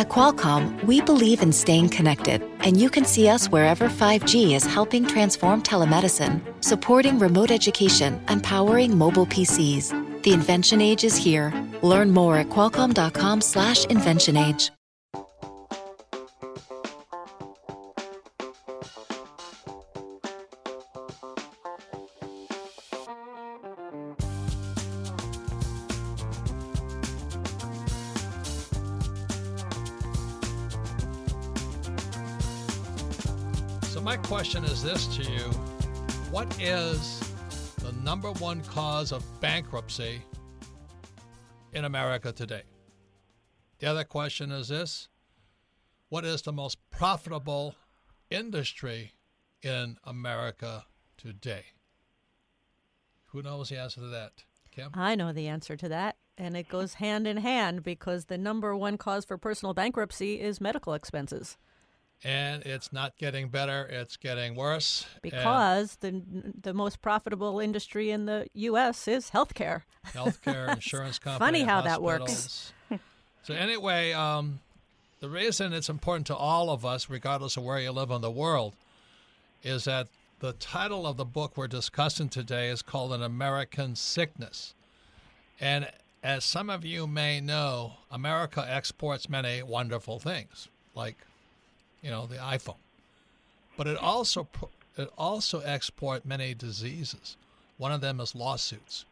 At Qualcomm, we believe in staying connected, and you can see us wherever 5G is helping transform telemedicine, supporting remote education, and powering mobile PCs. The invention age is here. Learn more at qualcomm.com/inventionage. question is this to you What is the number one cause of bankruptcy in America today? The other question is this What is the most profitable industry in America today? Who knows the answer to that? Kim? I know the answer to that, and it goes hand in hand because the number one cause for personal bankruptcy is medical expenses. And it's not getting better, it's getting worse. And Because the the most profitable industry in the U.S. is healthcare. healthcare insurance company. Funny how that works. so anyway, um, the reason it's important to all of us, regardless of where you live in the world, is that the title of the book we're discussing today is called "An American Sickness," and as some of you may know, America exports many wonderful things, like you know the iPhone, but it also it also export many diseases. One of them is lawsuits.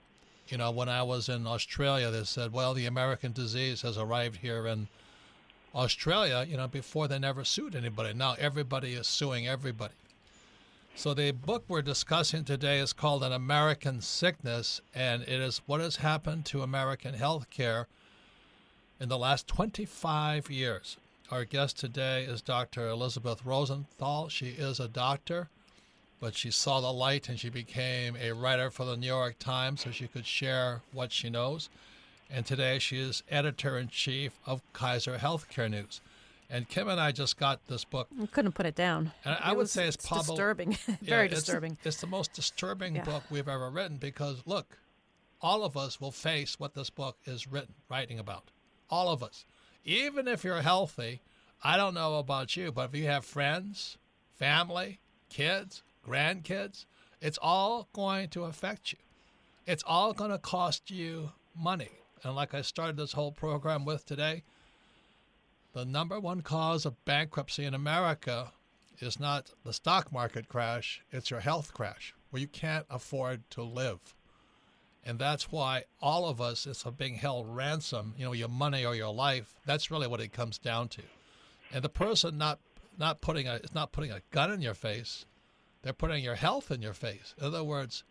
You know, when I was in Australia, they said, well, the American disease has arrived here in Australia, you know, before they never sued anybody. Now everybody is suing everybody. So the book we're discussing today is called An American Sickness, and it is what has happened to American healthcare in the last 25 years. Our guest today is Dr. Elisabeth Rosenthal. She is a doctor but she saw the light and she became a writer for the New York Times so she could share what she knows. And today she is editor in chief of Kaiser Healthcare News. And Kim and I just got this book. I couldn't put it down. And I would was- say it's probably disturbing, Yeah, very it's- disturbing. It's, the most disturbing Yeah. book we've ever written because look, all of us will face what this book is written, writing about. All of us. Even if you're healthy, I don't know about you, but if you have friends, family, kids, grandkids, it's all going to affect you. It's all going to cost you money. And like I started this whole program with today, the number one cause of bankruptcy in America is not the stock market crash, it's your health crash, where you can't afford to live. And that's why all of us is being held ransom, you know, your money or your life. That's really what it comes down to. And the person not not putting a it's not putting a gun in your face, they're putting your health in your face. In other words,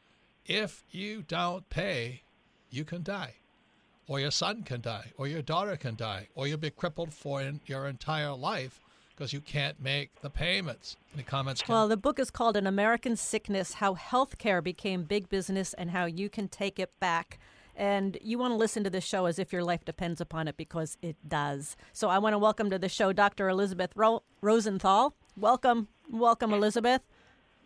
if you don't pay, you can die. Or your son can die, or your daughter can die, or you'll be crippled for in your entire life because you can't make the payments. Any comments? Kim? Well, the book is called An American Sickness How Healthcare Became Big Business and How You Can Take It Back. And you want to listen to this show as if your life depends upon it because it does. So I want to welcome to the show Dr. Elisabeth Ro- Rosenthal. Welcome. Welcome, Elisabeth.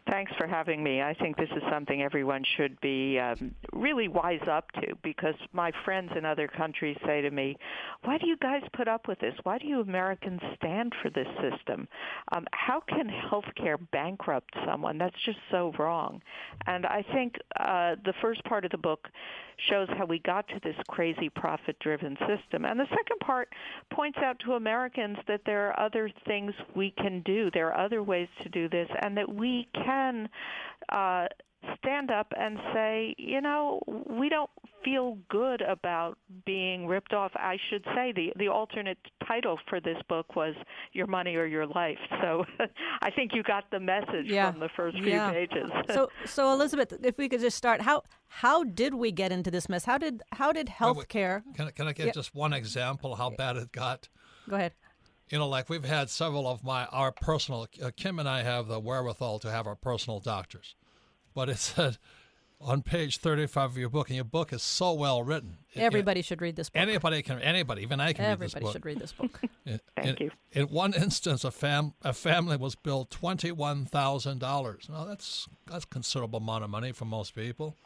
Thanks for having me. I think this is something everyone should be um, really wise up to because my friends in other countries say to me, Why do you guys put up with this? Why do you Americans stand for this system? Um, how can healthcare bankrupt someone? That's just so wrong. And I think uh, the first part of the book shows how we got to this crazy profit driven system. And the second part points out to Americans that there are other things we can do. There are other ways to do this, and that we can uh, stand up and say, you know, we don't feel good about being ripped off. I should say the the alternate title for this book was Your Money or Your Life. So I think you got the message Yeah. from the first few Yeah. pages. So, so Elisabeth, if we could just start, how how did we get into this mess? How did how did Wait, wait. Can, I- can I give Yeah. just one example how bad it got? Go ahead. You know, like we've had several of my our personal. Uh, Kim and I have the wherewithal to have our personal doctors, but it said on page thirty-five of your book, and your book is so well written. it- Everybody should read this book. anybody can. Anybody, even I can read this Everybody book. should read this book. In- Thank in, you. In one instance, a fam a family was billed twenty one thousand dollars. Now that's that's a considerable amount of money for most people.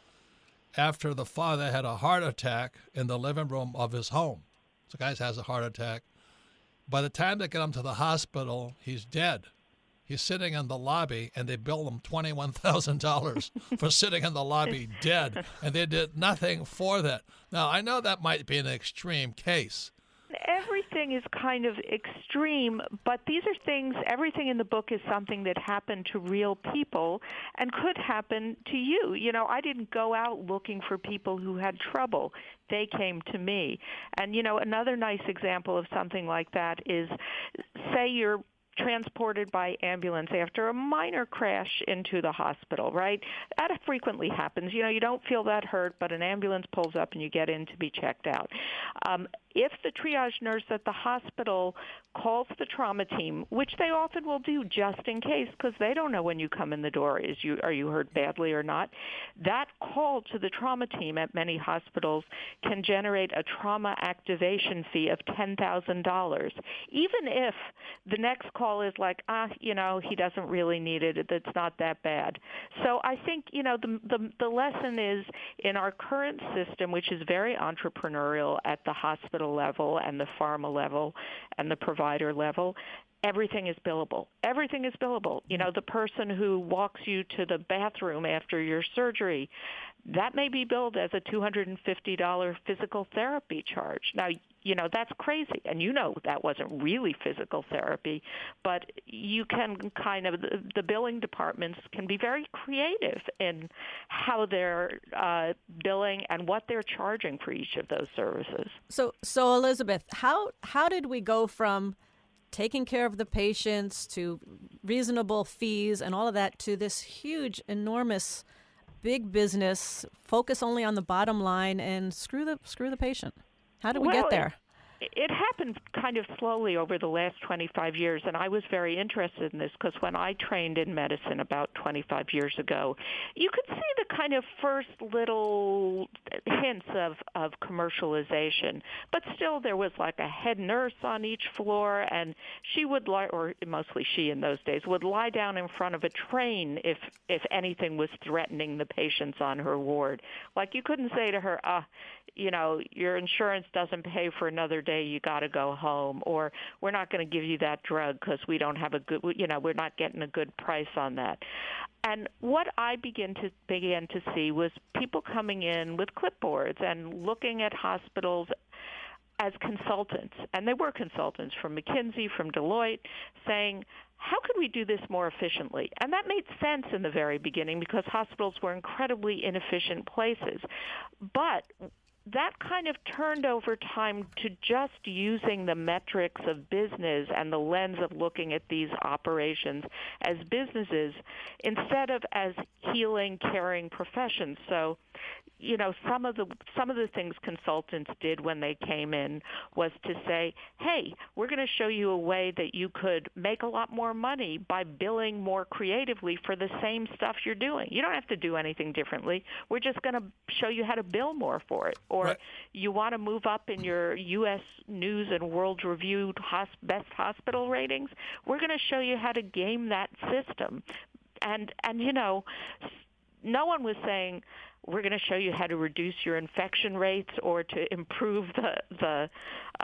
After the father had a heart attack in the living room of his home, so guy has a heart attack, By the time they get him to the hospital, he's dead. He's sitting in the lobby, and they bill him twenty-one thousand dollars for sitting in the lobby dead, and they did nothing for that. Now I know that might be an extreme case, everything is kind of extreme, but these are things, everything in the book is something that happened to real people and could happen to you. You know, I didn't go out looking for people who had trouble. They came to me. And, you know, another nice example of something like that is say you're transported by ambulance after a minor crash into the hospital, right? That frequently happens. You know, you don't feel that hurt, but an ambulance pulls up and you get in to be checked out. Um, if the triage nurse at the hospital calls the trauma team, which they often will do just in case because they don't know when you come in the door is you are you hurt badly or not, that call to the trauma team at many hospitals can generate a trauma activation fee of $10,000 even if the next call is like ah you know he doesn't really need it it's not that bad. So I think you know the the the lesson is in our current system which is very entrepreneurial at the hospital level and the pharma level and the provider level everything is billable. Everything is billable. You know, the person who walks you to the bathroom after your surgery, that may be billed as a $250 physical therapy charge. Now, you know, that's crazy. And you know that wasn't really physical therapy, but you can kind of, the, the billing departments can be very creative in how they're uh, billing and what they're charging for each of those services. So, so Elisabeth, how, how did we go from taking care of the patients to reasonable fees and all of that to this huge, enormous big business, focus only on the bottom line and screw the screw the patient. How do we well, get there? It happened kind of slowly over the last 25 years, and I was very interested in this because when I trained in medicine about 25 years ago, you could see the kind of first little hints of, of commercialization. But still, there was like a head nurse on each floor, and she would lie, or mostly she in those days, would lie down in front of a train if if anything was threatening the patients on her ward. Like you couldn't say to her, "Ah, you know, your insurance doesn't pay for another day, you got to go home, or we're not going to give you that drug because we don't have a good, you know, we're not getting a good price on that. And what I began to began to see was people coming in with clipboards and looking at hospitals as consultants, and they were consultants from McKinsey, from Deloitte, saying, how could we do this more efficiently? And that made sense in the very beginning because hospitals were incredibly inefficient places. But that kind of turned over time to just using the metrics of business and the lens of looking at these operations as businesses instead of as healing, caring professions. So you know some of the some of the things consultants did when they came in was to say hey we're going to show you a way that you could make a lot more money by billing more creatively for the same stuff you're doing. You don't have to do anything differently. We're just going to show you how to bill more for it or right. you want to move up in your US news and world Review best hospital ratings we're going to show you how to game that system and and you know no one was saying we're going to show you how to reduce your infection rates or to improve the the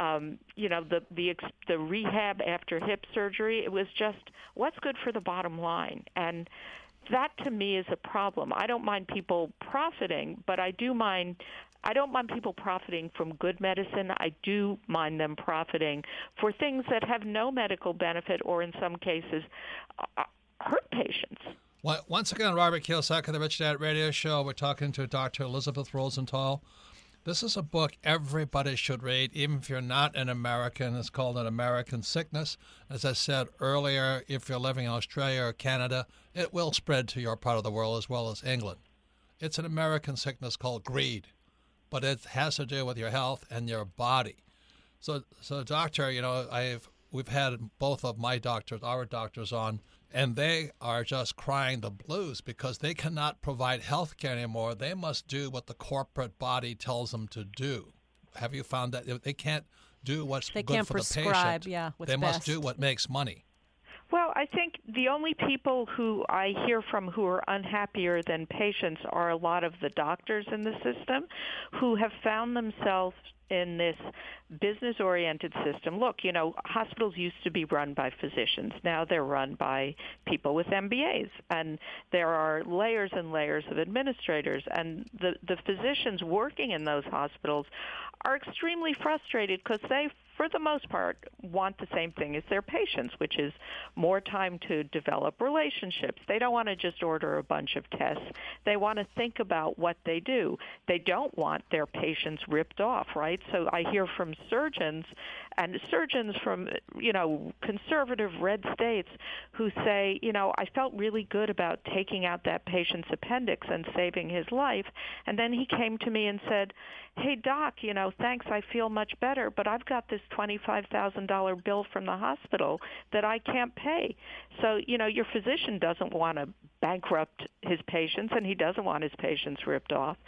um, you know the the the rehab after hip surgery. It was just what's good for the bottom line, and that to me is a problem. I don't mind people profiting, but I do mind I don't mind people profiting from good medicine. I do mind them profiting for things that have no medical benefit or in some cases uh, hurt patients. Once again, Robert Kiyosaki the Rich Dad Radio Show. We're talking to Dr. Elisabeth Rosenthal. This is a book everybody should read, even if you're not an American. It's called An American Sickness. As I said earlier, if you're living in Australia or Canada, it will spread to your part of the world as well as England. It's an American sickness called greed, but it has to do with your health and your body. So, so doctor, you know, I've we've had both of my doctors, our doctors, on and they are just crying the blues because they cannot provide health care anymore. They must do what the corporate body tells them to do. Have you found that they can't do what's they good for the patient? Yeah, they best. must do what makes money. Well, I think the only people who I hear from who are unhappier than patients are a lot of the doctors in the system who have found themselves in this business oriented system. Look, you know, hospitals used to be run by physicians. Now they're run by people with MBAs. And there are layers and layers of administrators. And the, the physicians working in those hospitals are extremely frustrated because they for the most part, want the same thing as their patients, which is more time to develop relationships. They don't want to just order a bunch of tests. They want to think about what they do. They don't want their patients ripped off, right? So I hear from surgeons and surgeons from, you know, conservative red states who say, you know, I felt really good about taking out that patient's appendix and saving his life. And then he came to me and said, hey, doc, you know, thanks, I feel much better, but I've got this $25,000 bill from the hospital that I can't pay. So, you know, your physician doesn't want to bankrupt his patients and he doesn't want his patients ripped off.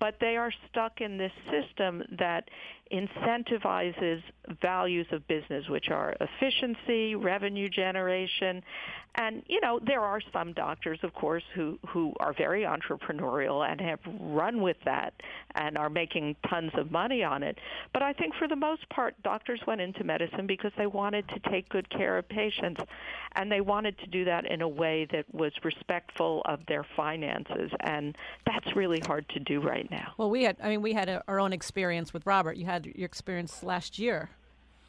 But they are stuck in this system that incentivizes values of business, which are efficiency, revenue generation, and you know there are some doctors, of course, who who are very entrepreneurial and have run with that and are making tons of money on it. But I think for the most part, doctors went into medicine because they wanted to take good care of patients, and they wanted to do that in a way that was respectful of their finances, and that's really hard to do right now. Well, we had, I mean, we had a, our own experience with Robert. You had your experience last year.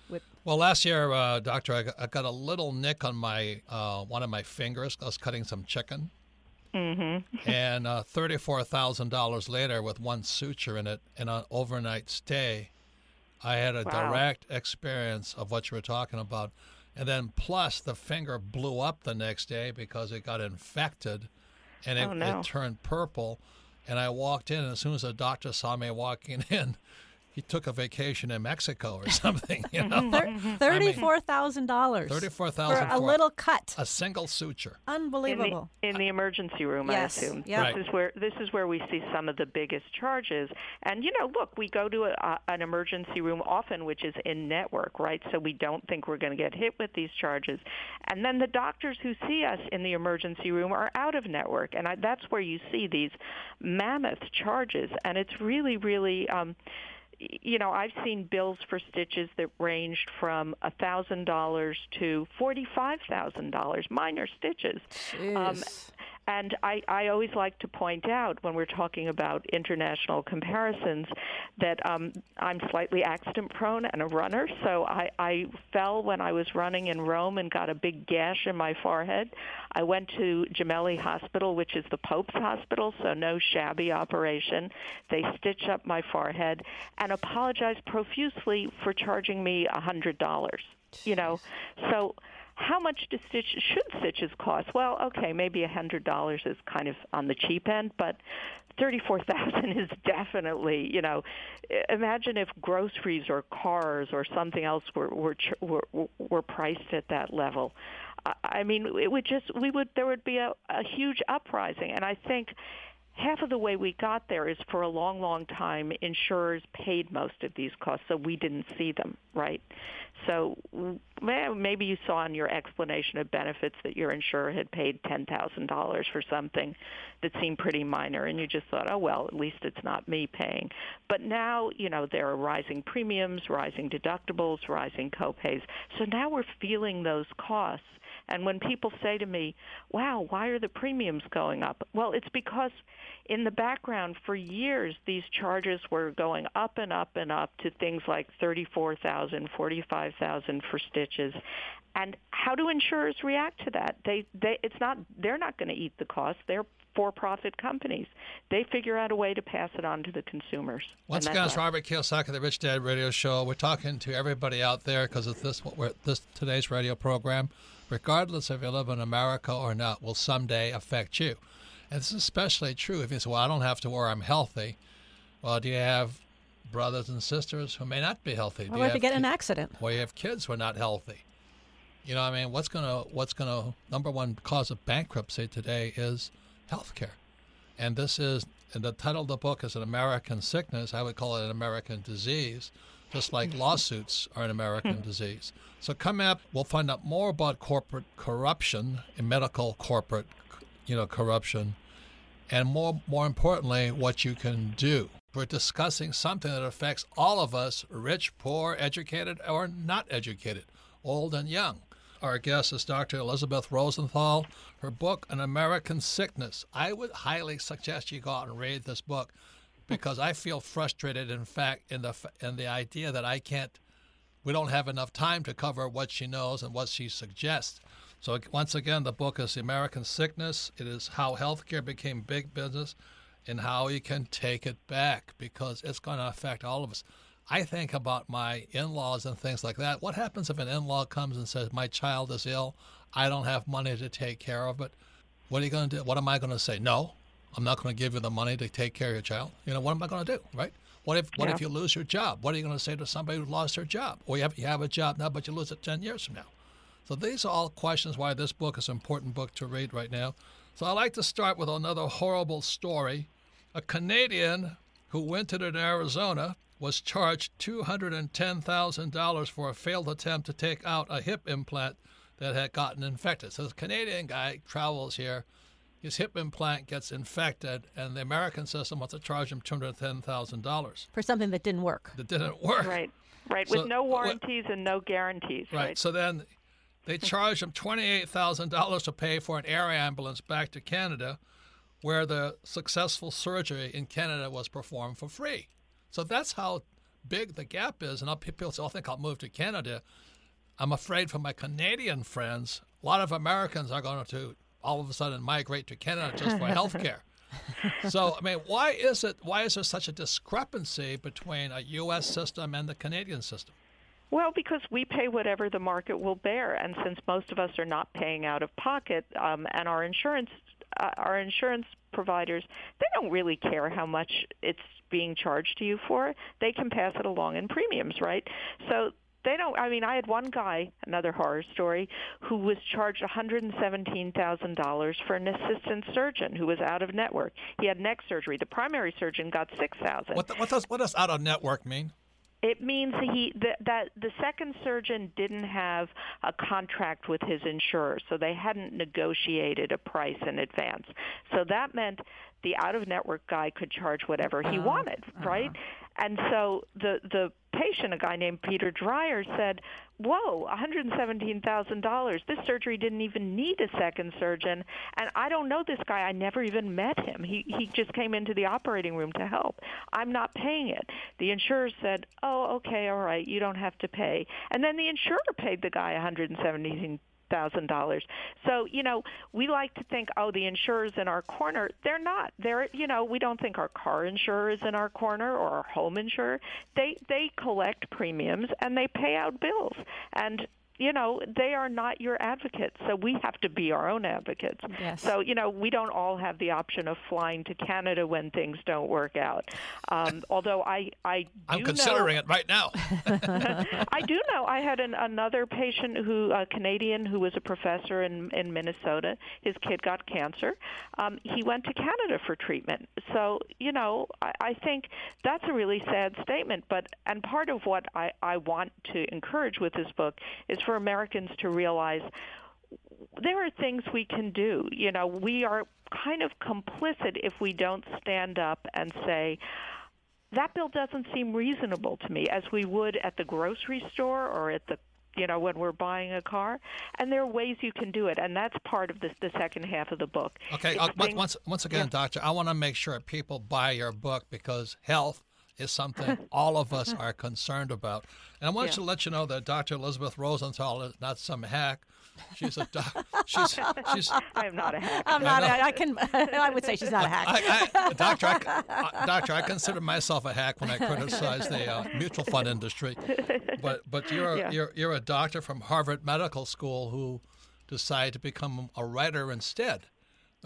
With well, last year, uh, doctor, I got, I got, a little nick on my uh, one of my fingers. I was cutting some chicken. Mm-hmm. and uh, thirty-four thousand dollars later, with one suture in it, and an overnight stay, I had a wow. direct experience of what you were talking about. And then plus the finger blew up the next day because it got infected and it, oh, no. it turned purple. And I walked in, and as soon as the doctor saw me walking in, he took a vacation in Mexico or something. You know, thirty-four thousand dollars. Thirty-four thousand for a little cut, a single suture. Unbelievable. In the, in the emergency room, yes. I assume. Yep. Right. This is where this is where we see some of the biggest charges. And you know, look, we go to a, an emergency room often, which is in network, right? So we don't think we're going to get hit with these charges. And then the doctors who see us in the emergency room are out of network, and I, that's where you see these mammoth charges. And it's really, really. Um, you know, I've seen bills for stitches that ranged from a thousand dollars to forty-five thousand dollars, minor stitches. Um, and I, I always like to point out when we're talking about international comparisons that um, I'm slightly accident prone and a runner. So I, I fell when I was running in Rome and got a big gash in my forehead. I went to Gemelli Hospital, which is the Pope's hospital, so no shabby operation. They stitched up my forehead and apologized profusely for charging me a hundred dollars. You know, so how much do stitch, should stitches cost? Well, okay, maybe a hundred dollars is kind of on the cheap end, but thirty-four thousand is definitely, you know. Imagine if groceries or cars or something else were were were, were priced at that level. I mean, it would just we would there would be a, a huge uprising, and I think half of the way we got there is for a long, long time insurers paid most of these costs, so we didn't see them, right? So maybe you saw in your explanation of benefits that your insurer had paid $10,000 for something that seemed pretty minor, and you just thought, oh, well, at least it's not me paying. But now, you know, there are rising premiums, rising deductibles, rising copays. So now we're feeling those costs. And when people say to me, wow, why are the premiums going up? Well, it's because in the background for years these charges were going up and up and up to things like 34,000, 45,000 for stitches. And how do insurers react to that? They they it's not they're not going to eat the cost. They're for-profit companies. They figure out a way to pass it on to the consumers. Once again, it's Robert Kiyosaki, the Rich Dad Radio Show. We're talking to everybody out there because of this what we're this today's radio program, regardless if you live in America or not, will someday affect you. And this is especially true if you say, well, I don't have to worry, I'm healthy. Well, do you have brothers and sisters who may not be healthy? Or if you get ki- an accident? Or you have kids who are not healthy. You know, I mean, what's gonna what's gonna number one cause of bankruptcy today is health care, and this is and the title of the book is an American sickness. I would call it an American disease, just like lawsuits are an American disease. So come up, we'll find out more about corporate corruption in medical corporate you know, corruption and more more importantly, what you can do. We're discussing something that affects all of us, rich, poor, educated, or not educated, old and young. Our guest is Dr. Elisabeth Rosenthal. Her book, An American Sickness. I would highly suggest you go out and read this book because I feel frustrated, in fact, in the in the idea that I can't, we don't have enough time to cover what she knows and what she suggests. So once again, the book is American Sickness. It is how healthcare became big business and how you can take it back because it's going to affect all of us. I think about my in-laws and things like that. What happens if an in-law comes and says, "My child is ill. I don't have money to take care of it." What are you going to do? What am I going to say? No, I'm not going to give you the money to take care of your child. You know, what am I going to do, right? What if what Yeah. if you lose your job? What are you going to say to somebody who lost their job? Or you have, you have a job now, but you lose it 10 years from now. So these are all questions why this book is an important book to read right now. So I'd like to start with another horrible story. A Canadian who wintered in Arizona was charged $210,000 for a failed attempt to take out a hip implant that had gotten infected. So this Canadian guy travels here, his hip implant gets infected, and the American system wants to charge him $210,000. For something that didn't work. That didn't work. Right. Right. So With no what- warranties and no guarantees. Right. Right. So then they charged him twenty-eight thousand dollars to pay for an air ambulance back to Canada, where the successful surgery in Canada was performed for free. So that's how big the gap is. And I'll, people say, "I think I'll move to Canada." I'm afraid for my Canadian friends, a lot of Americans are going to all of a sudden migrate to Canada just for health care. so I mean, why is it? Why is there such a discrepancy between a U.S. system and the Canadian system? Well, because we pay whatever the market will bear, and since most of us are not paying out of pocket, um, and our insurance, uh, our insurance providers, they don't really care how much it's being charged to you for. They can pass it along in premiums, right? So they don't. I mean, I had one guy, another horror story, who was charged $117,000 for an assistant surgeon who was out of network. He had neck surgery. The primary surgeon got 6000 What, what does what does out of network mean? It means he that, that the second surgeon didn't have a contract with his insurer, so they hadn't negotiated a price in advance. So that meant the out-of-network guy could charge whatever he uh-huh. wanted, right? Uh-huh. And so the the patient, a guy named Peter Drier, said, "Whoa, $117,000! This surgery didn't even need a second surgeon, and I don't know this guy. I never even met him. He he just came into the operating room to help. I'm not paying it." The insurer said, "Oh, okay, all right, you don't have to pay." And then the insurer paid the guy 117. Thousand dollars. So, you know, we like to think, oh, the insurer's in our corner. They're not. They're, you know, we don't think our car insurer is in our corner or our home insurer. They, they collect premiums and they pay out bills. And you know, they are not your advocates, so we have to be our own advocates. Yes. So, you know, we don't all have the option of flying to Canada when things don't work out. Um, although I, I do I'm know, considering it right now. I do know. I had an, another patient who, a Canadian, who was a professor in in Minnesota. His kid got cancer. Um, he went to Canada for treatment. So you know, I, I think that's a really sad statement. But and part of what I I want to encourage with this book is for Americans to realize there are things we can do. You know, we are kind of complicit if we don't stand up and say, that bill doesn't seem reasonable to me, as we would at the grocery store or at the you know when we're buying a car. And there are ways you can do it. And that's part of the, the second half of the book. Okay, uh, things- once, once again, doctor, I want to make sure people buy your book because health is something all of us are concerned about. And I want Yeah. to let you know that Dr. Elisabeth Rosenthal is not some hack. She's a doc- she's she's i'm not a hack I'm not. I, I can. I would say she's not a hack. I, I, doctor, I, uh, doctor, I consider myself a hack when I criticize the uh, mutual fund industry. But but you're Yeah. you're you're a doctor from Harvard Medical School who decided to become a writer instead.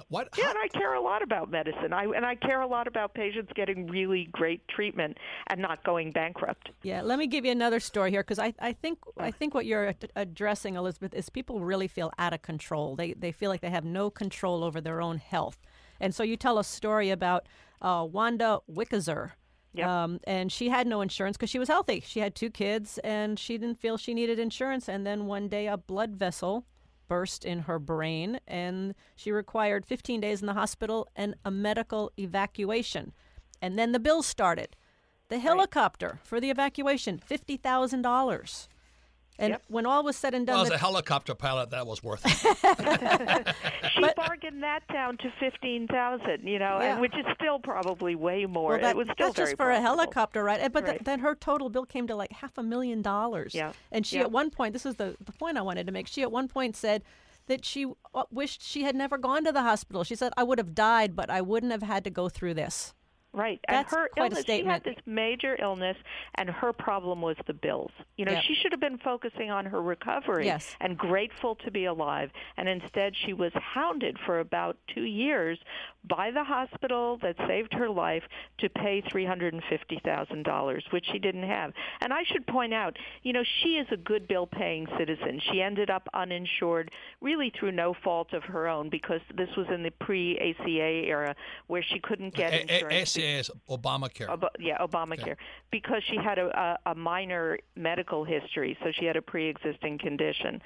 What? yeah and i care a lot about medicine I, and i care a lot about patients getting really great treatment and not going bankrupt Yeah, let me give you another story here because I, I think I think what you're addressing, Elisabeth, is people really feel out of control. They they feel like they have no control over their own health, and so you tell a story about uh, Wanda Wickizer. Yep. Um, and she had no insurance because she was healthy. She had two kids, and she didn't feel she needed insurance. And then one day, a blood vessel burst in her brain, and she required 15 days in the hospital and a medical evacuation. And then the bill started. The helicopter for the evacuation, $50,000. And Yep. when all was said and done, Well, as the- a helicopter pilot, that was worth it. She bargained that down to fifteen thousand, you know, Yeah. and which is still probably way more. Well, that, it was still that's very just for a helicopter right? And- But th- then her total bill came to like half a million dollars. Yeah. And she Yeah. at one point, this is the, the point I wanted to make. She at one point said that she wished she had never gone to the hospital. She said, I would have died, but I wouldn't have had to go through this. Right. That's and her quite a illness, statement. she had this major illness, and her problem was the bills. You know, Yep. she should have been focusing on her recovery Yes. and grateful to be alive. And instead, she was hounded for about two years by the hospital that saved her life to pay $350,000, which she didn't have. And I should point out, you know, she is a good bill paying citizen. She ended up uninsured really through no fault of her own because this was in the pre ACA era where she couldn't get A- A- insurance. ACA is Obamacare. Ob- yeah, Obamacare, because she had a, a, a minor medical history, so she had a pre-existing condition.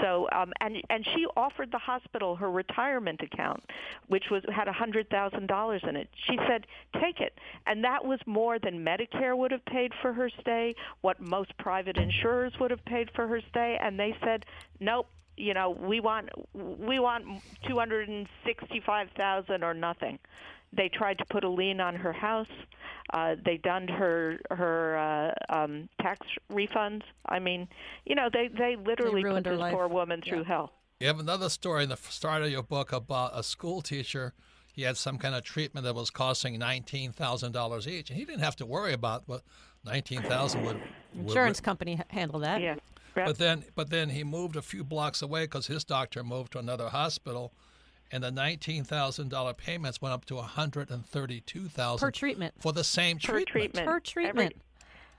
So, um, and and she offered the hospital her retirement account, which was had a hundred thousand dollars in it. She said, "Take it," and that was more than Medicare would have paid for her stay, what most private insurers would have paid for her stay, and they said, "Nope." You know, we want we want two hundred and sixty-five thousand or nothing. They tried to put a lien on her house. Uh, they dunned her her uh, um, tax refunds. I mean, you know, they they literally ruined put this life. poor woman through Yeah. hell. You have another story in the start of your book about a school teacher. He had some kind of treatment that was costing nineteen thousand dollars each, and he didn't have to worry about what nineteen thousand would. would Insurance company handle that. Yeah. But then, but then he moved a few blocks away because his doctor moved to another hospital, and the nineteen thousand dollar payments went up to one hundred and thirty-two thousand Per treatment. for the same per treatment. treatment. Per Every- treatment.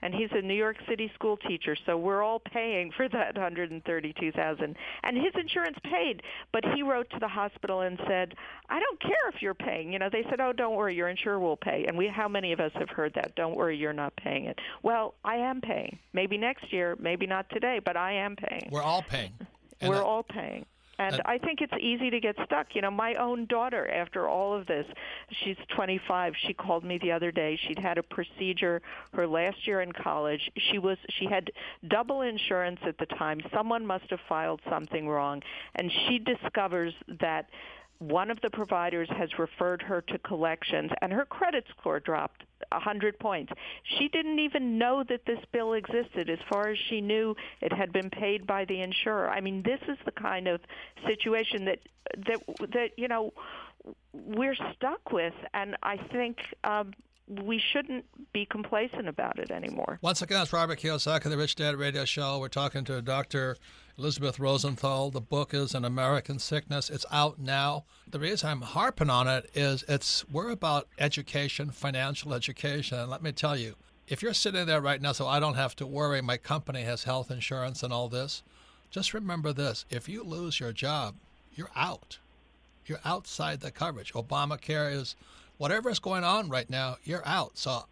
And he's a New York City school teacher, so we're all paying for that 132,000. And his insurance paid, but he wrote to the hospital and said, "I don't care if you're paying." You know, they said, "Oh, don't worry, your insurer will pay." And we how many of us have heard that? Don't worry, you're not paying it. Well, I am paying. Maybe next year, maybe not today, but I am paying. We're all paying. And We're I- all paying. And and- I think it's easy to get stuck. You know, my own daughter, after all of this, she's 25. She called me the other day. She'd had a procedure her last year in college. She was she had double insurance at the time. Someone must have filed something wrong, and she discovers that one of the providers has referred her to collections and her credit score dropped a 100 points. She didn't even know that this bill existed. As far as she knew, it had been paid by the insurer. I mean, this is the kind of situation that that that you know we're stuck with and I think um we shouldn't be complacent about it anymore. Once again, it's Robert Kiyosaki, the Rich Dad Radio Show. We're talking to a Dr. Elisabeth Rosenthal. The book is An American Sickness. It's out now. The reason I'm harping on it is it's we're about education, financial education. And let me tell you, if you're sitting there right now, so I don't have to worry, my company has health insurance and all this, just remember this: if you lose your job, you're out. You're outside the coverage. Obamacare is whatever is going on right now, you're out. So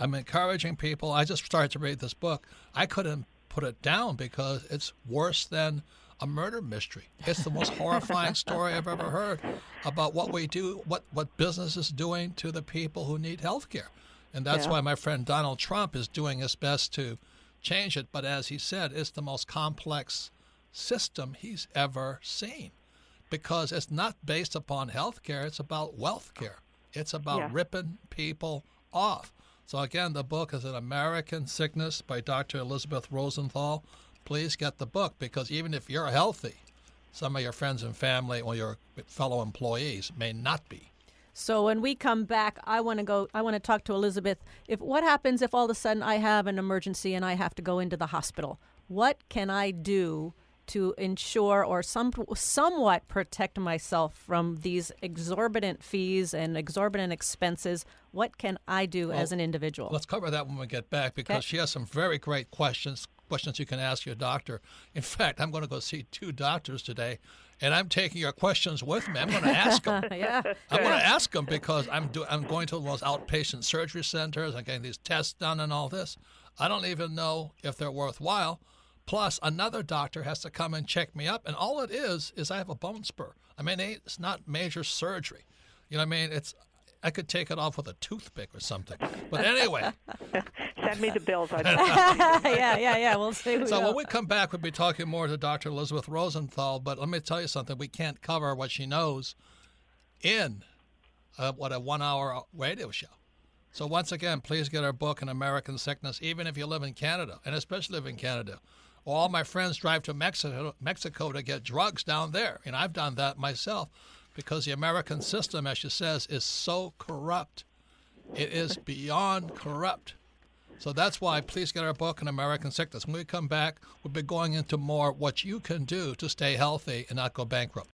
I'm encouraging people. I just started to read this book. I couldn't put it down because it's worse than a murder mystery. It's the most horrifying story I've ever heard about what we do, what, what business is doing to the people who need health care. And that's Yeah. why my friend Donald Trump is doing his best to change it. But as he said, it's the most complex system he's ever seen because it's not based upon health care, it's about wealth care. It's about Yeah. ripping people off. So, again, the book is An American Sickness by Dr. Elisabeth Rosenthal. Please get the book because even if you're healthy, some of your friends and family or your fellow employees may not be. So when we come back, I want to go. I want to talk to Elisabeth. If what happens if all of a sudden I have an emergency and I have to go into the hospital? What can I do to ensure or some somewhat protect myself from these exorbitant fees and exorbitant expenses? What can I do as an individual? Let's cover that when we get back because Okay. she has some very great questions. Questions you can ask your doctor. In fact, I'm going to go see two doctors today, and I'm taking your questions with me. I'm going to ask them. yeah. I'm going to ask them because I'm do, I'm going to those outpatient surgery centers. I'm getting these tests done and all this. I don't even know if they're worthwhile, Plus, another doctor has to come and check me up, and all it is is I have a bone spur. I mean, it's not major surgery. You know what I mean? It's I could take it off with a toothpick or something. But anyway, send me the bills. yeah, yeah, yeah. We'll see. So when we come back, we'll be talking more to Dr. Elisabeth Rosenthal. But let me tell you something: we can't cover what she knows in a, what a one-hour radio show. So once again, please get our book, An American Sickness, even if you live in Canada, and especially live in Canada. All my friends drive to Mexico, Mexico to get drugs down there, and I've done that myself because the American system, as she says, is so corrupt. It is beyond corrupt. So that's why please get our book, An American Sickness. When we come back, we'll be going into more what you can do to stay healthy and not go bankrupt.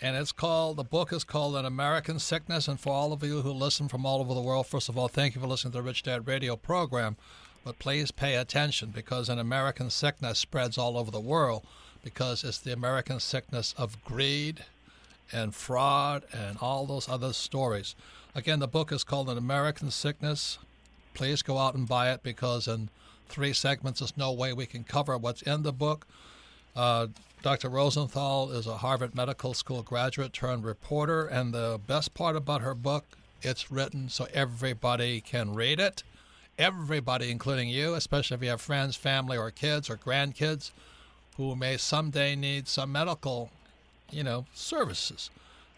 And it's called, the book is called An American Sickness. And for all of you who listen from all over the world, first of all, thank you for listening to the Rich Dad Radio program. But please pay attention because an American sickness spreads all over the world because it's the American sickness of greed and fraud and all those other stories. Again, the book is called An American Sickness. Please go out and buy it because in three segments, there's no way we can cover what's in the book. Uh, Dr. Rosenthal is a Harvard Medical School graduate turned reporter, and the best part about her book, it's written so everybody can read it everybody, including you, especially if you have friends, family, or kids or grandkids who may someday need some medical, you know, services.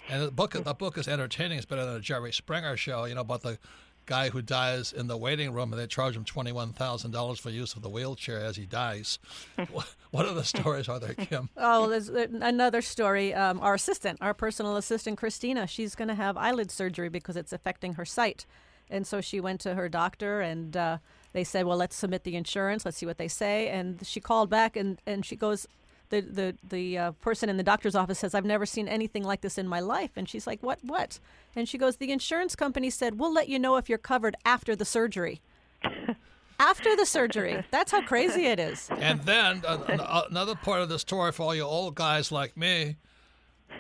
And the book, the book is entertaining. It's better than a Jerry Springer show, you know, about the guy who dies in the waiting room and they charge him $21,000 for use of the wheelchair as he dies. what other stories are there, Kim? Oh, there's another story. Um, our assistant, our personal assistant, Christina, she's going to have eyelid surgery because it's affecting her sight. And so she went to her doctor and uh, they said, well, let's submit the insurance. Let's see what they say. And she called back and, and she goes, the the the uh, person in the doctor's office says, "I've never seen anything like this in my life." And she's like, "What? What?" And she goes, "The insurance company said we'll let you know if you're covered after the surgery." after the surgery. That's how crazy it is. And then uh, another part of the story for all you old guys like me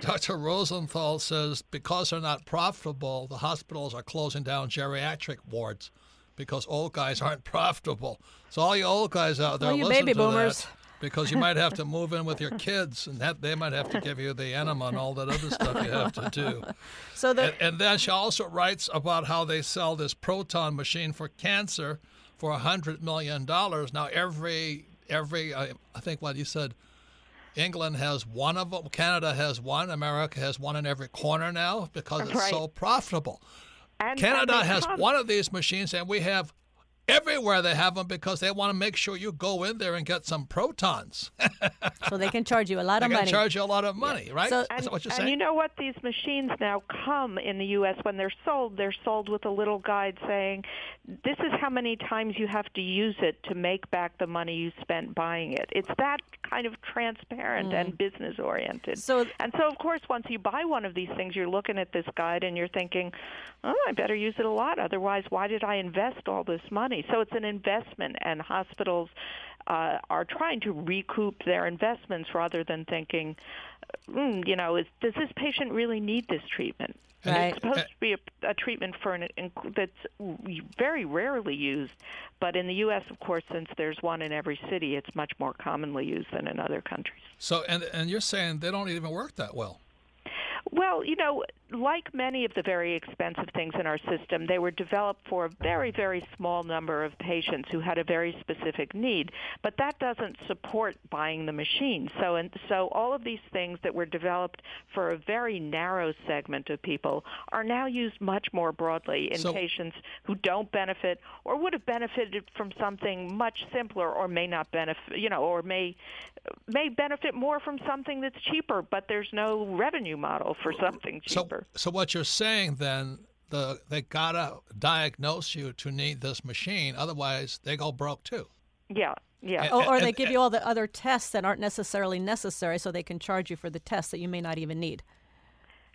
Dr. Rosenthal says because they're not profitable, the hospitals are closing down geriatric wards because old guys aren't profitable. So all you old guys out there, well, you listen baby to boomers. that because you might have to move in with your kids, and that they might have to give you the enema and all that other stuff you have to do. So the, and, and then she also writes about how they sell this proton machine for cancer for a hundred million dollars. Now every every I, I think what you said England has one of them. Canada has one. America has one in every corner now because it's right. so profitable. And, Canada has one of these machines, and we have everywhere they have them because they want to make sure you go in there and get some protons. so they can charge you a lot they of can money. charge you a lot of money, right? So- Is And, that what you're and you know what? These machines now come in the U.S. when they're sold. They're sold with a little guide saying, "This is how many times you have to use it to make back the money you spent buying it." It's that kind of transparent mm. and business oriented. So- and so, of course, once you buy one of these things, you're looking at this guide and you're thinking, "Oh, I better use it a lot. Otherwise, why did I invest all this money?" So it's an investment, and hospitals uh, are trying to recoup their investments rather than thinking, mm, you know, is, does this patient really need this treatment? Right. It's supposed to be a, a treatment for an inc- that's very rarely used, but in the U.S., of course, since there's one in every city, it's much more commonly used than in other countries. So, and and you're saying they don't even work that well. Well, you know, like many of the very expensive things in our system, they were developed for a very, very small number of patients who had a very specific need. But that doesn't support buying the machine. So, and so all of these things that were developed for a very narrow segment of people are now used much more broadly in So- patients who don't benefit or would have benefited from something much simpler, or may not benefit, you know, or may may benefit more from something that's cheaper, but there's no revenue model for something So, cheaper. so what you're saying then, the they gotta diagnose you to need this machine, otherwise they go broke too. yeah, yeah. And- or, or they and- give you all the other tests that aren't necessarily necessary, so they can charge you for the tests that you may not even need.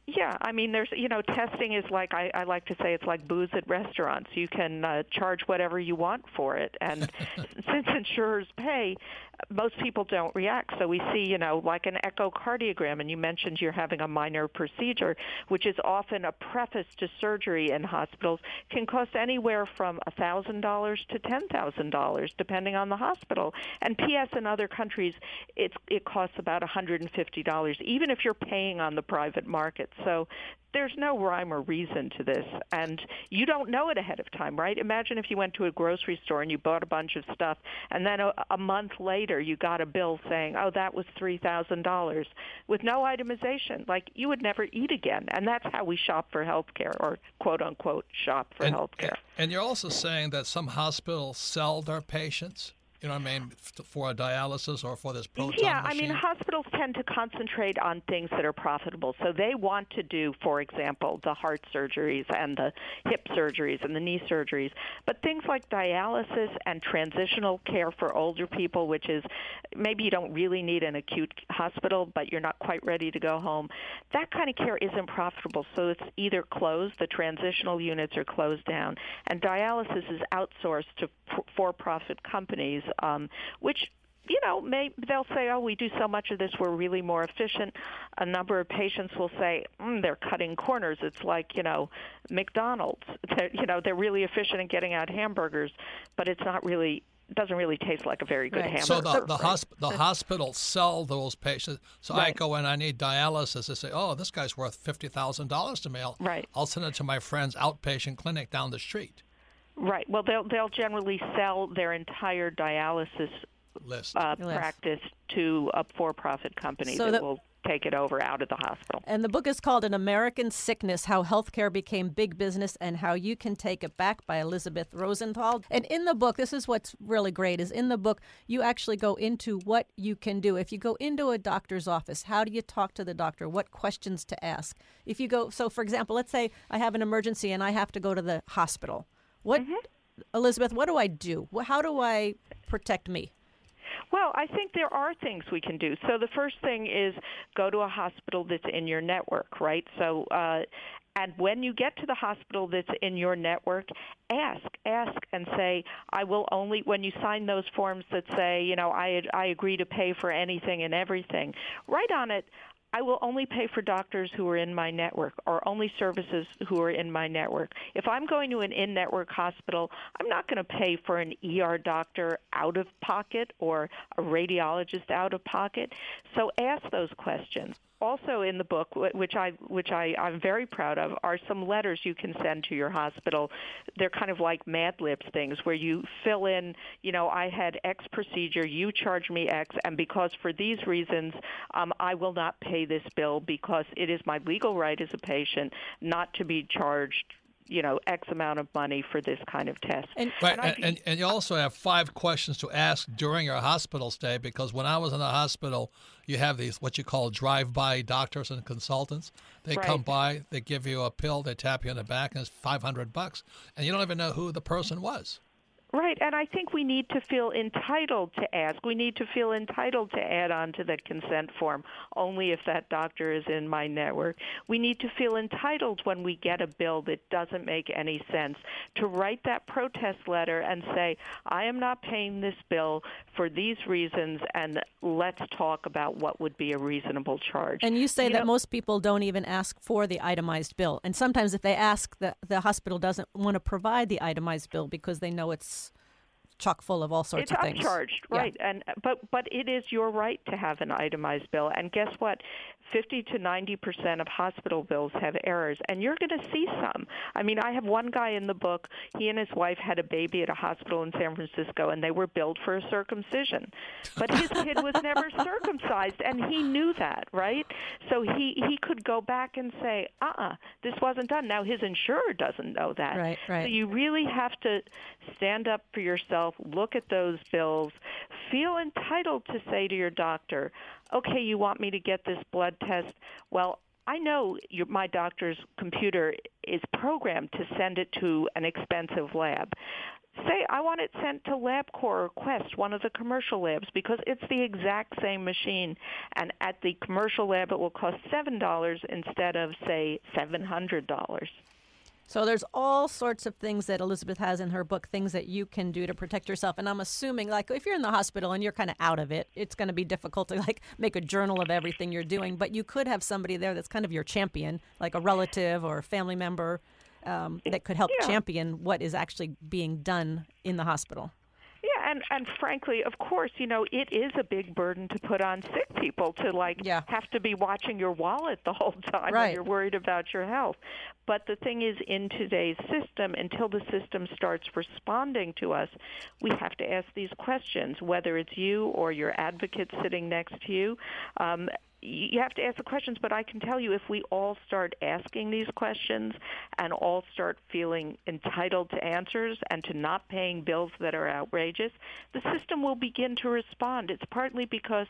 Yeah, I mean, there's you know, testing is like I, I like to say it's like booze at restaurants. You can uh, charge whatever you want for it, and since insurers pay, most people don't react. So we see, you know, like an echocardiogram, and you mentioned you're having a minor procedure, which is often a preface to surgery in hospitals, can cost anywhere from $1,000 to $10,000, depending on the hospital. And PS in other countries, it's, it costs about $150, even if you're paying on the private market. So there's no rhyme or reason to this and you don't know it ahead of time right? Imagine if you went to a grocery store and you bought a bunch of stuff and then a, a month later you got a bill saying oh that was three thousand dollars with no itemization. Like you would never eat again and that's how we shop for health care or quote unquote shop for and, health care and you're also saying that some hospitals sell their patients you know what I mean, for a dialysis or for this proton Yeah, machine? I mean, hospitals tend to concentrate on things that are profitable. So they want to do, for example, the heart surgeries and the hip surgeries and the knee surgeries. But things like dialysis and transitional care for older people, which is maybe you don't really need an acute hospital, but you're not quite ready to go home, that kind of care isn't profitable. So it's either closed, the transitional units are closed down, and dialysis is outsourced to for profit companies um, which you know, may, they'll say, "Oh, we do so much of this, we're really more efficient." A number of patients will say, mm, "They're cutting corners. It's like you know, McDonald's. They're, you know, they're really efficient in getting out hamburgers, but it's not really." Doesn't really taste like a very good Right. hamburger. So the, the, right? hosp- the hospitals sell those patients. So I go in, I need dialysis. They say, oh, this guy's worth $50,000 to me. I'll, Right. I'll send it to my friend's outpatient clinic down the street. Right. Well, they'll they'll generally sell their entire dialysis List. uh, Yes. practice to a for-profit company So that that- will take it over out of the hospital. And the book is called An American Sickness How Healthcare Became Big Business and How You Can Take It Back by Elisabeth Rosenthal. And in the book, this is what's really great is in the book you actually go into what you can do. If you go into a doctor's office, how do you talk to the doctor? What questions to ask? If you go so for example, let's say I have an emergency and I have to go to the hospital. What Elisabeth, what do I do? How do I protect me? Well, I think there are things we can do. So the first thing is go to a hospital that's in your network, right? So uh, and when you get to the hospital that's in your network, ask, ask, and say, I will only. When you sign those forms that say, you know, I I agree to pay for anything and everything, write on it. I will only pay for doctors who are in my network or only services who are in my network. If I'm going to an in network hospital, I'm not going to pay for an ER doctor out of pocket or a radiologist out of pocket. So ask those questions. Also in the book, which I which I I'm very proud of, are some letters you can send to your hospital. They're kind of like Mad Libs things where you fill in, you know, I had X procedure, you charge me X, and because for these reasons, um, I will not pay this bill because it is my legal right as a patient not to be charged, you know, X amount of money for this kind of test. And- Right, I and, and, and you also have five questions to ask during your hospital stay because when I was in the hospital, you have these what you call drive-by doctors and consultants. They come by, they give you a pill, they tap you on the back, and it's five hundred bucks, and you don't even know who the person was. Right, and I think we need to feel entitled to ask. We need to feel entitled to add on to the consent form only if that doctor is in my network. We need to feel entitled when we get a bill that doesn't make any sense to write that protest letter and say, I am not paying this bill for these reasons, and let's talk about what would be a reasonable charge. And you say You that know- most people don't even ask for the itemized bill. And sometimes if they ask, the, the hospital doesn't want to provide the itemized bill because they know it's chock full of all sorts it's of things. upcharged, Yeah. right? And but but it is your right to have an itemized bill. And guess what? 50 to 90 percent of hospital bills have errors, and you're going to see some. I mean, I have one guy in the book. He and his wife had a baby at a hospital in San Francisco, and they were billed for a circumcision, but his kid was never circumcised, and he knew that, right? So he he could go back and say, "Uh-uh, this wasn't done." Now his insurer doesn't know that, Right, right. So you really have to stand up for yourself, look at those bills, feel entitled to say to your doctor, okay, you want me to get this blood test? Well, I know your, my doctor's computer is programmed to send it to an expensive lab. Say, I want it sent to LabCorp or Quest, one of the commercial labs, because it's the exact same machine. And at the commercial lab, it will cost $7 instead of, say, $700. So there's all sorts of things that Elisabeth has in her book, things that you can do to protect yourself. And I'm assuming, like, if you're in the hospital and you're kind of out of it, it's going to be difficult to like make a journal of everything you're doing. But you could have somebody there that's kind of your champion, like a relative or a family member, um, that could help Yeah. champion what is actually being done in the hospital. And and frankly, of course, you know, it is a big burden to put on sick people to like Yeah. have to be watching your wallet the whole time Right. when you're worried about your health. But the thing is in today's system until the system starts responding to us, we have to ask these questions whether it's you or your advocate sitting next to you. Um, you have to ask the questions, but I can tell you if we all start asking these questions and all start feeling entitled to answers and to not paying bills that are outrageous, the system will begin to respond. It's partly because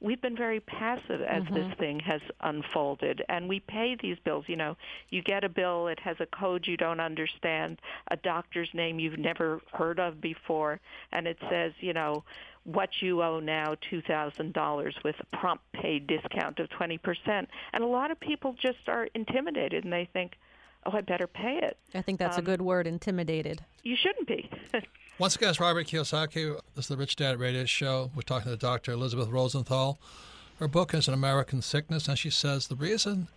we've been very passive as mm-hmm. this thing has unfolded, and we pay these bills. You know, you get a bill, it has a code you don't understand, a doctor's name you've never heard of before, and it says, you know, what you owe now $2,000 with a prompt pay discount of 20%. And a lot of people just are intimidated and they think, oh, I better pay it. I think that's a um, good word, intimidated. You shouldn't be. Once again, it's Robert Kiyosaki. This is the Rich Dad Radio Show. We're talking to Dr. Elisabeth Rosenthal. Her book is An American Sickness, and she says the reason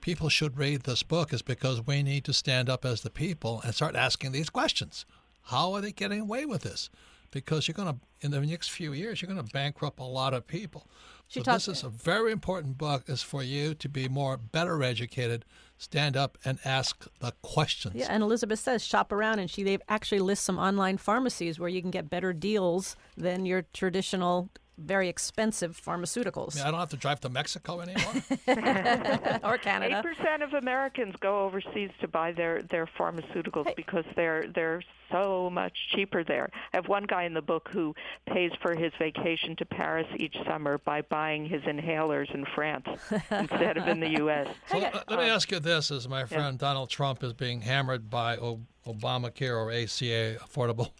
people should read this book is because we need to stand up as the people and start asking these questions. How are they getting away with this? Because you're going to, in the next few years, you're going to bankrupt a lot of people. She so this is a very important book. is for you to be more better educated, stand up and ask the questions. Yeah, and Elisabeth says shop around, and she they actually lists some online pharmacies where you can get better deals than your traditional, very expensive pharmaceuticals I, I don't have to drive to Mexico anymore. or Canada. Eight percent of Americans go overseas to buy their their pharmaceuticals because they're they're so much cheaper there. I have one guy in the book who pays for his vacation to Paris each summer by buying his inhalers in France instead of in the U.S. So let, let me uh, ask you this: As my friend Donald Trump is being hammered by o- Obamacare or ACA, affordable,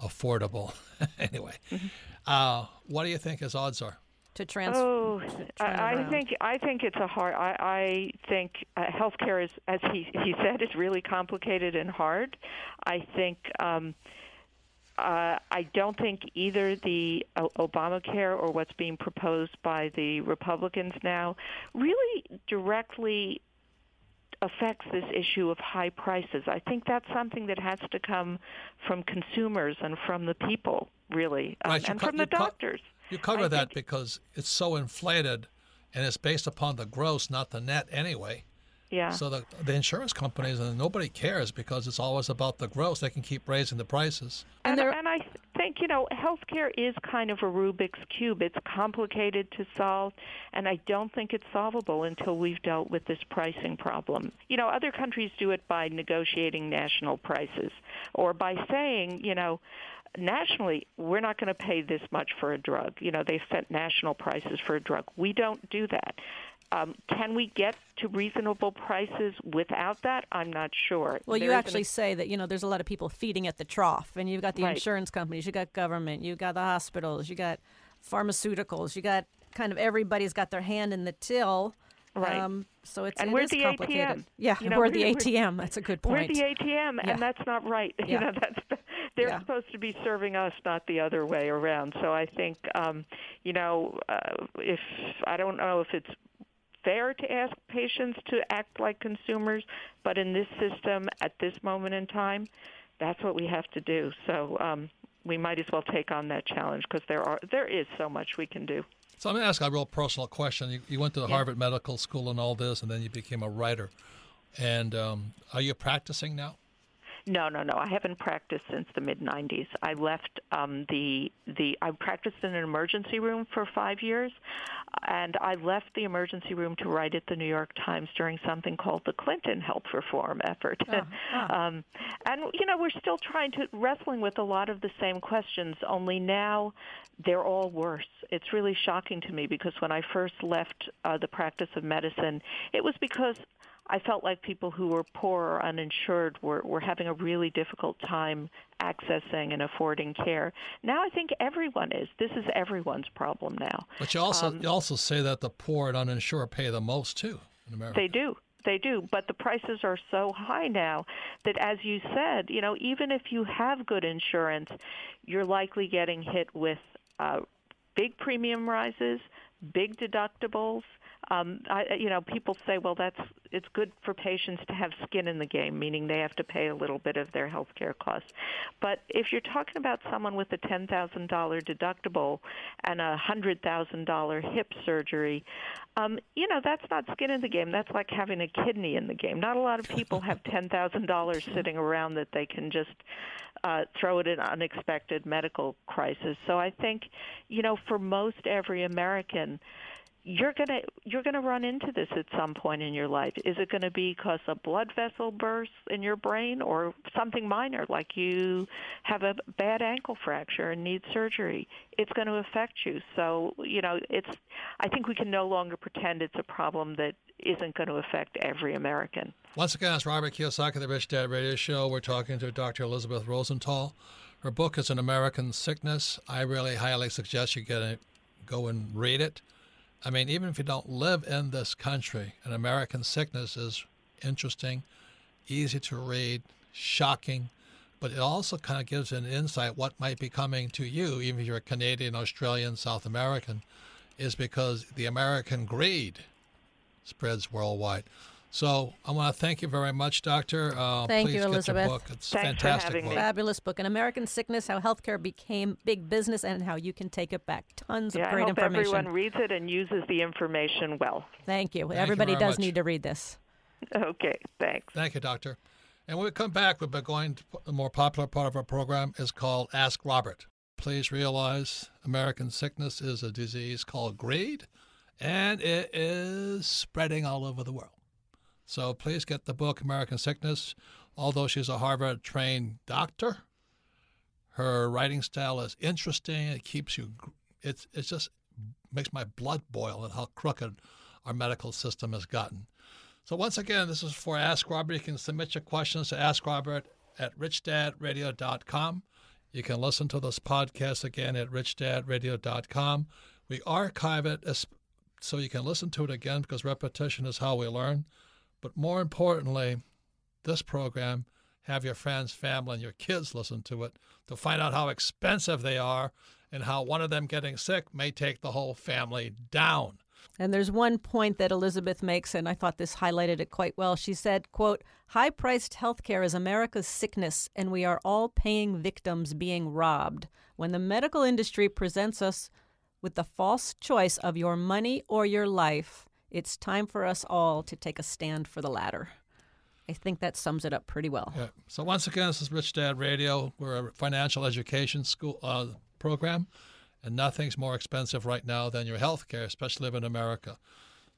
affordable. anyway, mm-hmm. Uh, what do you think his odds are? to transfer. Oh, turn it I, I think I think it's a hard. I, I think uh, healthcare is, as he he said, is really complicated and hard. I think. Um, uh, I don't think either the uh, Obamacare or what's being proposed by the Republicans now really directly affects this issue of high prices. I think that's something that has to come from consumers and from the people, really, um, Right, you and co- from the you co- doctors. You cover I that because it's so inflated, and it's based upon the gross, not the net, anyway. Yeah. So the the insurance companies and nobody cares because it's always about the gross. They can keep raising the prices. And And, and I think, you know, healthcare is kind of a Rubik's Cube. It's complicated to solve, and I don't think it's solvable until we've dealt with this pricing problem. You know, other countries do it by negotiating national prices or by saying, you know, nationally, we're not going to pay this much for a drug. You know, they set national prices for a drug. We don't do that. Um, can we get to reasonable prices without that? I'm not sure. Well, you There a- actually say that you know there's a lot of people feeding at the trough, and you've got the Right. insurance companies, you've got government, you've got the hospitals, you got pharmaceuticals, you got kind of everybody's got their hand in the till. Right. Um, so it's And it we're the complicated. ATM. Yeah, You know, we're we're- the ATM. That's a good point. We're the ATM, Yeah. and that's not right. Yeah. You know, that's they're Yeah. supposed to be serving us, not the other way around. So I think, um, you know, uh, if I don't know if it's fair to ask patients to act like consumers, but in this system, at this moment in time, that's what we have to do. So um, we might as well take on that challenge because there are there is so much we can do. So I'm going to ask a real personal question. You, you went to the Harvard Medical School and all this, and then you became a writer. And um, are you practicing now? No, no, no. I haven't practiced since the mid '90s. I left um, the the. I practiced in an emergency room for five years, and I left the emergency room to write at the New York Times during something called the Clinton Health Reform effort. um, and you know, we're still trying to wrestling with a lot of the same questions. Only now, they're all worse. It's really shocking to me because when I first left uh, the practice of medicine, it was because I felt like people who were poor or uninsured were, were having a really difficult time accessing and affording care. Now I think everyone is. This is everyone's problem now. But you also Um, you also say that the poor and uninsured pay the most too in America. They do. they do. But the prices are so high now that, as you said, you know, even if you have good insurance, you're likely getting hit with uh, big premium rises, big deductibles. Um, I, you know, people say, well, that's it's good for patients to have skin in the game, meaning they have to pay a little bit of their health care costs. But if you're talking about someone with a $10,000 deductible and a $100,000 hip surgery, um, you know, that's not skin in the game. That's like having a kidney in the game. Not a lot of people have $10,000 sitting around that they can just uh, throw at an unexpected medical crisis. So I think, you know, for most every American, you're gonna you're gonna run into this at some point in your life. Is it going to be because a blood vessel bursts in your brain, or something minor like you have a bad ankle fracture and need surgery? It's going to affect you. So you know, it's. I think we can no longer pretend it's a problem that isn't going to affect every American. Once again, it's Robert Kiyosaki, the Rich Dad Radio Show. We're talking to Dr. Elisabeth Rosenthal. Her book is An American Sickness. I really highly suggest you get it, go and read it. I mean, even if you don't live in this country, an American sickness is interesting, easy to read, shocking, but it also kind of gives an insight what might be coming to you, even if you're a Canadian, Australian, South American, is because the American greed spreads worldwide. So I want to thank you very much, Doctor. Uh, thank you, Elisabeth. book. It's Thanks fantastic book. Fabulous book. An American Sickness, How Healthcare Became Big Business and How You Can Take It Back. Tons yeah, of great I hope information. everyone reads it and uses the information well. Thank you. Thank Everybody you does much. need to read this. Okay, thanks. Thank you, Doctor. And when we come back, we'll be going to the more popular part of our program is called Ask Robert. Please realize American sickness is a disease called greed, and it is spreading all over the world. So please get the book American Sickness. Although she's a Harvard trained doctor, her writing style is interesting. It keeps you, it's, it just makes my blood boil at how crooked our medical system has gotten. So once again, this is for Ask Robert. You can submit your questions to Ask Robert at richdadradio.com. You can listen to this podcast again at richdadradio.com. We archive it so you can listen to it again because repetition is how we learn. But more importantly, this program, have your friends, family, and your kids listen to it to find out how expensive they are and how one of them getting sick may take the whole family down. And there's one point that Elisabeth makes, and I thought this highlighted it quite well. She said, quote, high-priced healthcare is America's sickness, and we are all paying victims being robbed. When the medical industry presents us with the false choice of your money or your life, it's time for us all to take a stand for the latter. I think that sums it up pretty well. Yeah. So once again, this is Rich Dad Radio. We're a financial education school uh, program, and nothing's more expensive right now than your health care, especially in America.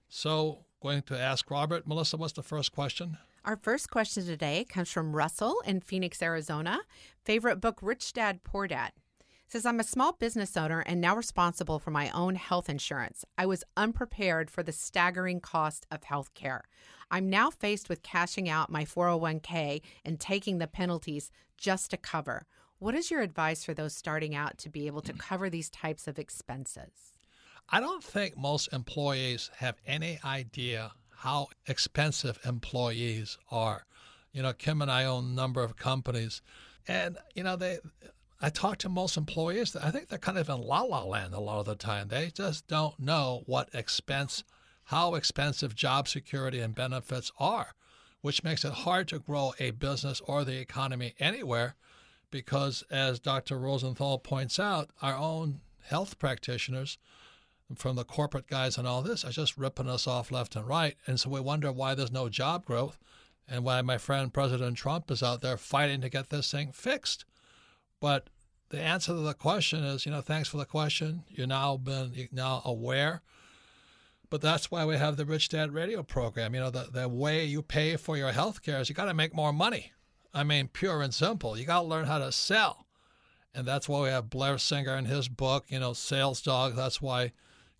So, going to ask Robert. Melissa, what's the first question? Our first question today comes from Russell in Phoenix, Arizona. Favorite book, Rich Dad, Poor Dad. Says, I'm a small business owner and now responsible for my own health insurance. I was unprepared for the staggering cost of health care. I'm now faced with cashing out my 401k and taking the penalties just to cover. What is your advice for those starting out to be able to mm. cover these types of expenses? I don't think most employees have any idea how expensive employees are. You know, Kim and I own a number of companies, and you know they. I talk to most employees. I think they're kind of in la la land a lot of the time. They just don't know what expense, how expensive job security and benefits are, which makes it hard to grow a business or the economy anywhere because, as Dr. Rosenthal points out, our own health practitioners from the corporate guys and all this are just ripping us off left and right. And so we wonder why there's no job growth and why my friend President Trump is out there fighting to get this thing fixed. But the answer to the question is, you know, thanks for the question. You're now been you're now aware. But that's why we have the Rich Dad Radio program. You know, the, the way you pay for your health care is you got to make more money. I mean, pure and simple. You got to learn how to sell. And that's why we have Blair Singer in his book, you know, Sales Dog. That's why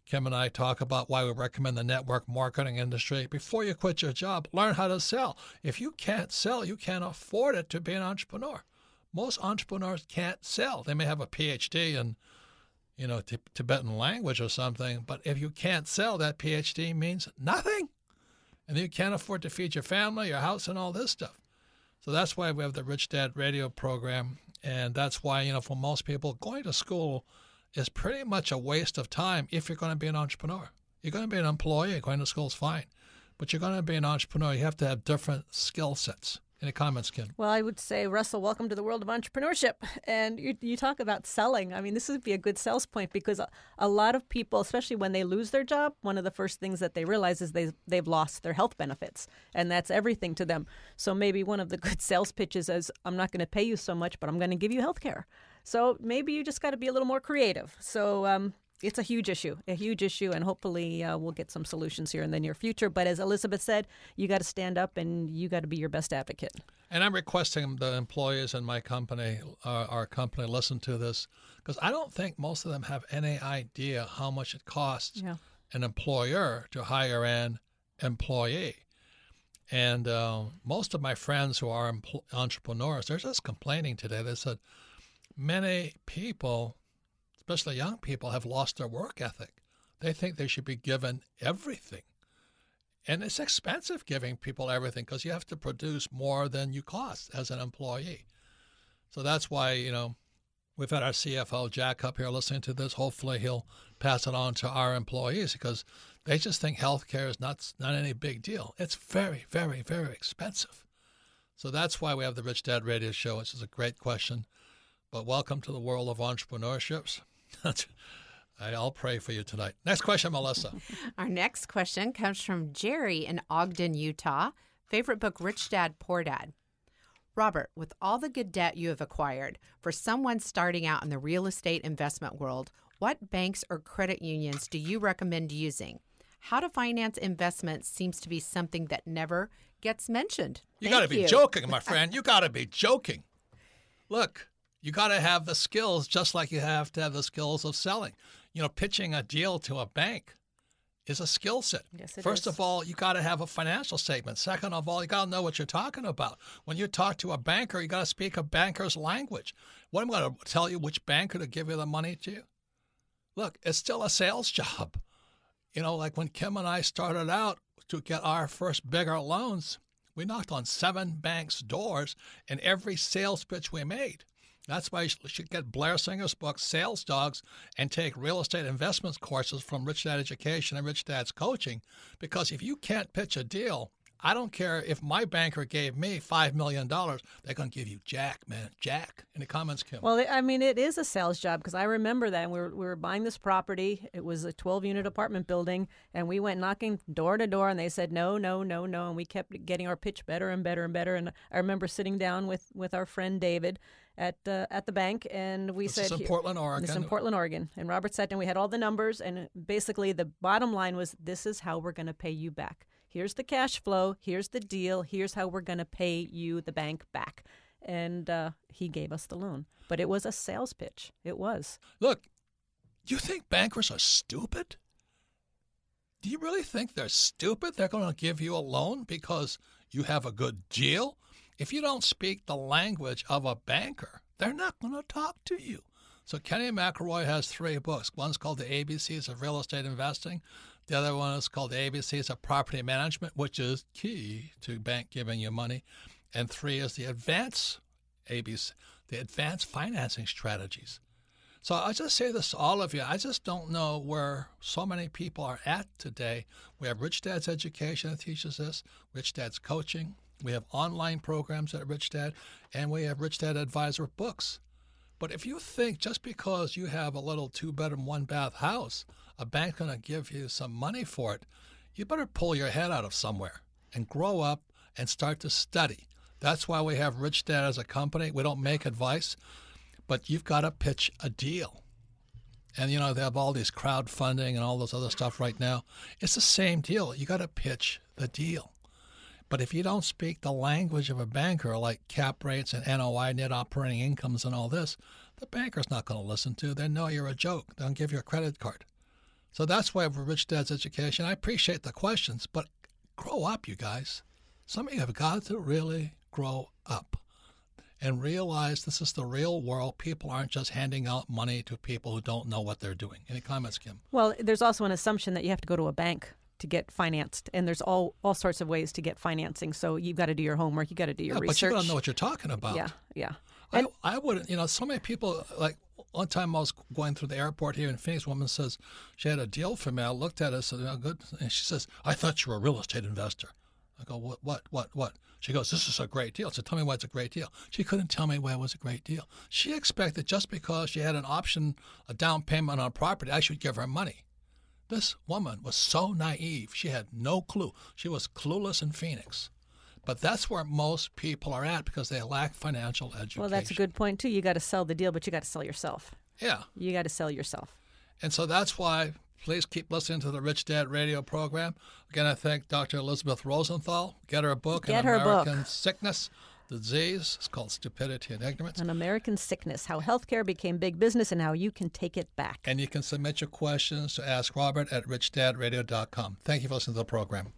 Kim and I talk about why we recommend the network marketing industry. Before you quit your job, learn how to sell. If you can't sell, you can't afford it to be an entrepreneur. Most entrepreneurs can't sell. They may have a PhD in, you know, t- Tibetan language or something, but if you can't sell, that PhD means nothing. and you can't afford to feed your family, your house, and all this stuff. So that's why we have the Rich Dad radio program. And that's why, you know, for most people, going to school is pretty much a waste of time if you're going to be an entrepreneur. You're going to be an employee, going to school is fine. But you're going to be an entrepreneur, you have to have different skill sets. Any comments, Kim? Well, I would say, Russell, welcome to the world of entrepreneurship. And you, you talk about selling. I mean, this would be a good sales point because a, a, lot of people, especially when they lose their job, one of the first things that they realize is they, they've lost their health benefits. And that's everything to them. So maybe one of the good sales pitches is I'm not going to pay you so much, but I'm going to give you health care. So maybe you just got to be a little more creative. So um, it's a huge issue, a huge issue, and hopefully uh, we'll get some solutions here in the near future. But as Elisabeth said, you got to stand up and you got to be your best advocate. And I'm requesting the employees in my company, uh, our company, listen to this because I don't think most of them have any idea how much it costs yeah. an employer to hire an employee. And uh, most of my friends who are empl- entrepreneurs, they're just complaining today. They said many people especially young people, have lost their work ethic. They think they should be given everything. And it's expensive giving people everything because you have to produce more than you cost as an employee. So that's why, you know, we've had our CFO, Jack, up here listening to this. Hopefully he'll pass it on to our employees because they just think healthcare is not, not any big deal. It's very, very, very expensive. So that's why we have the Rich Dad Radio Show, which is a great question. But welcome to the world of entrepreneurships. I'll pray for you tonight. Next question, Melissa. Our next question comes from Jerry in Ogden, Utah. Favorite book, Rich Dad, Poor Dad. Robert, with all the good debt you have acquired, for someone starting out in the real estate investment world, what banks or credit unions do you recommend using? How to finance investments seems to be something that never gets mentioned. You got to be joking, my friend. You got to be joking. Look, you got to have the skills just like you have to have the skills of selling. You know, pitching a deal to a bank is a skill set. Yes, it First is. of all, you got to have a financial statement. Second of all, you got to know what you're talking about. When you talk to a banker, you got to speak a banker's language. What am I going to tell you which banker to give you the money to? Look, it's still a sales job. You know, like when Kim and I started out to get our first bigger loans, we knocked on seven banks' doors, and every sales pitch we made that's why you should get Blair Singer's book, Sales Dogs, and take real estate investments courses from Rich Dad Education and Rich Dad's Coaching. Because if you can't pitch a deal, I don't care if my banker gave me $5 million, they're going to give you Jack, man. Jack. Any comments, Kim? Well, I mean, it is a sales job because I remember that we were, we were buying this property. It was a 12 unit apartment building, and we went knocking door to door, and they said, no, no, no, no. And we kept getting our pitch better and better and better. And I remember sitting down with, with our friend David at uh, at the bank, and we this said, is in Portland, Oregon." This is in Portland, Oregon." And Robert sat down. We had all the numbers, and basically the bottom line was, "This is how we're going to pay you back. Here's the cash flow. Here's the deal. Here's how we're going to pay you, the bank, back." And uh, he gave us the loan, but it was a sales pitch. It was. Look, you think bankers are stupid? Do you really think they're stupid? They're going to give you a loan because you have a good deal? If you don't speak the language of a banker, they're not going to talk to you. So Kenny McElroy has three books. One's called The ABCs of Real Estate Investing. The other one is called The ABCs of Property Management, which is key to bank giving you money. And three is the Advanced ABC, the Advanced Financing Strategies. So I just say this to all of you. I just don't know where so many people are at today. We have Rich Dad's Education that teaches this, Rich Dad's Coaching, we have online programs at Rich Dad, and we have Rich Dad Advisor books. But if you think just because you have a little two bedroom, one bath house, a bank's going to give you some money for it, you better pull your head out of somewhere and grow up and start to study. That's why we have Rich Dad as a company. We don't make advice, but you've got to pitch a deal. And you know, they have all these crowdfunding and all this other stuff right now. It's the same deal. You got to pitch the deal. But if you don't speak the language of a banker, like cap rates and NOI, net operating incomes, and all this, the banker's not going to listen to. They know you're a joke. They'll give you a credit card. So that's why for Rich Dad's Education, I appreciate the questions, but grow up, you guys. Some of you have got to really grow up and realize this is the real world. People aren't just handing out money to people who don't know what they're doing. Any comments, Kim? Well, there's also an assumption that you have to go to a bank to get financed, and there's all all sorts of ways to get financing. So you've got to do your homework. You got to do your Yeah, but research. you got to know what you're talking about. yeah, yeah. I, I wouldn't, you know, so many people, like one time I was going through the airport here in Phoenix, a woman says she had a deal for me. I looked at it, said, oh, good. And she says, I thought you were a real estate investor. I go, what, what, what, what? She goes, this is a great deal. So tell me why it's a great deal. She couldn't tell me why it was a great deal. She expected just because she had an option, a down payment on a property, I should give her money. This woman was so naive. She had no clue. She was clueless in Phoenix. But that's where most people are at because they lack financial education. Well, that's a good point too. You got to sell the deal, but you got to sell yourself. Yeah. You got to sell yourself. And so that's why please keep listening to the Rich Dad radio program. Again, I thank Dr. Elisabeth Rosenthal. Get her a book, Get An her book. American Sickness, Disease. It's called Stupidity and Ignorance. An American Sickness: How Healthcare Became Big Business and How You Can Take It Back. And you can submit your questions to Ask Robert at richdadradio.com. Thank you for listening to the program.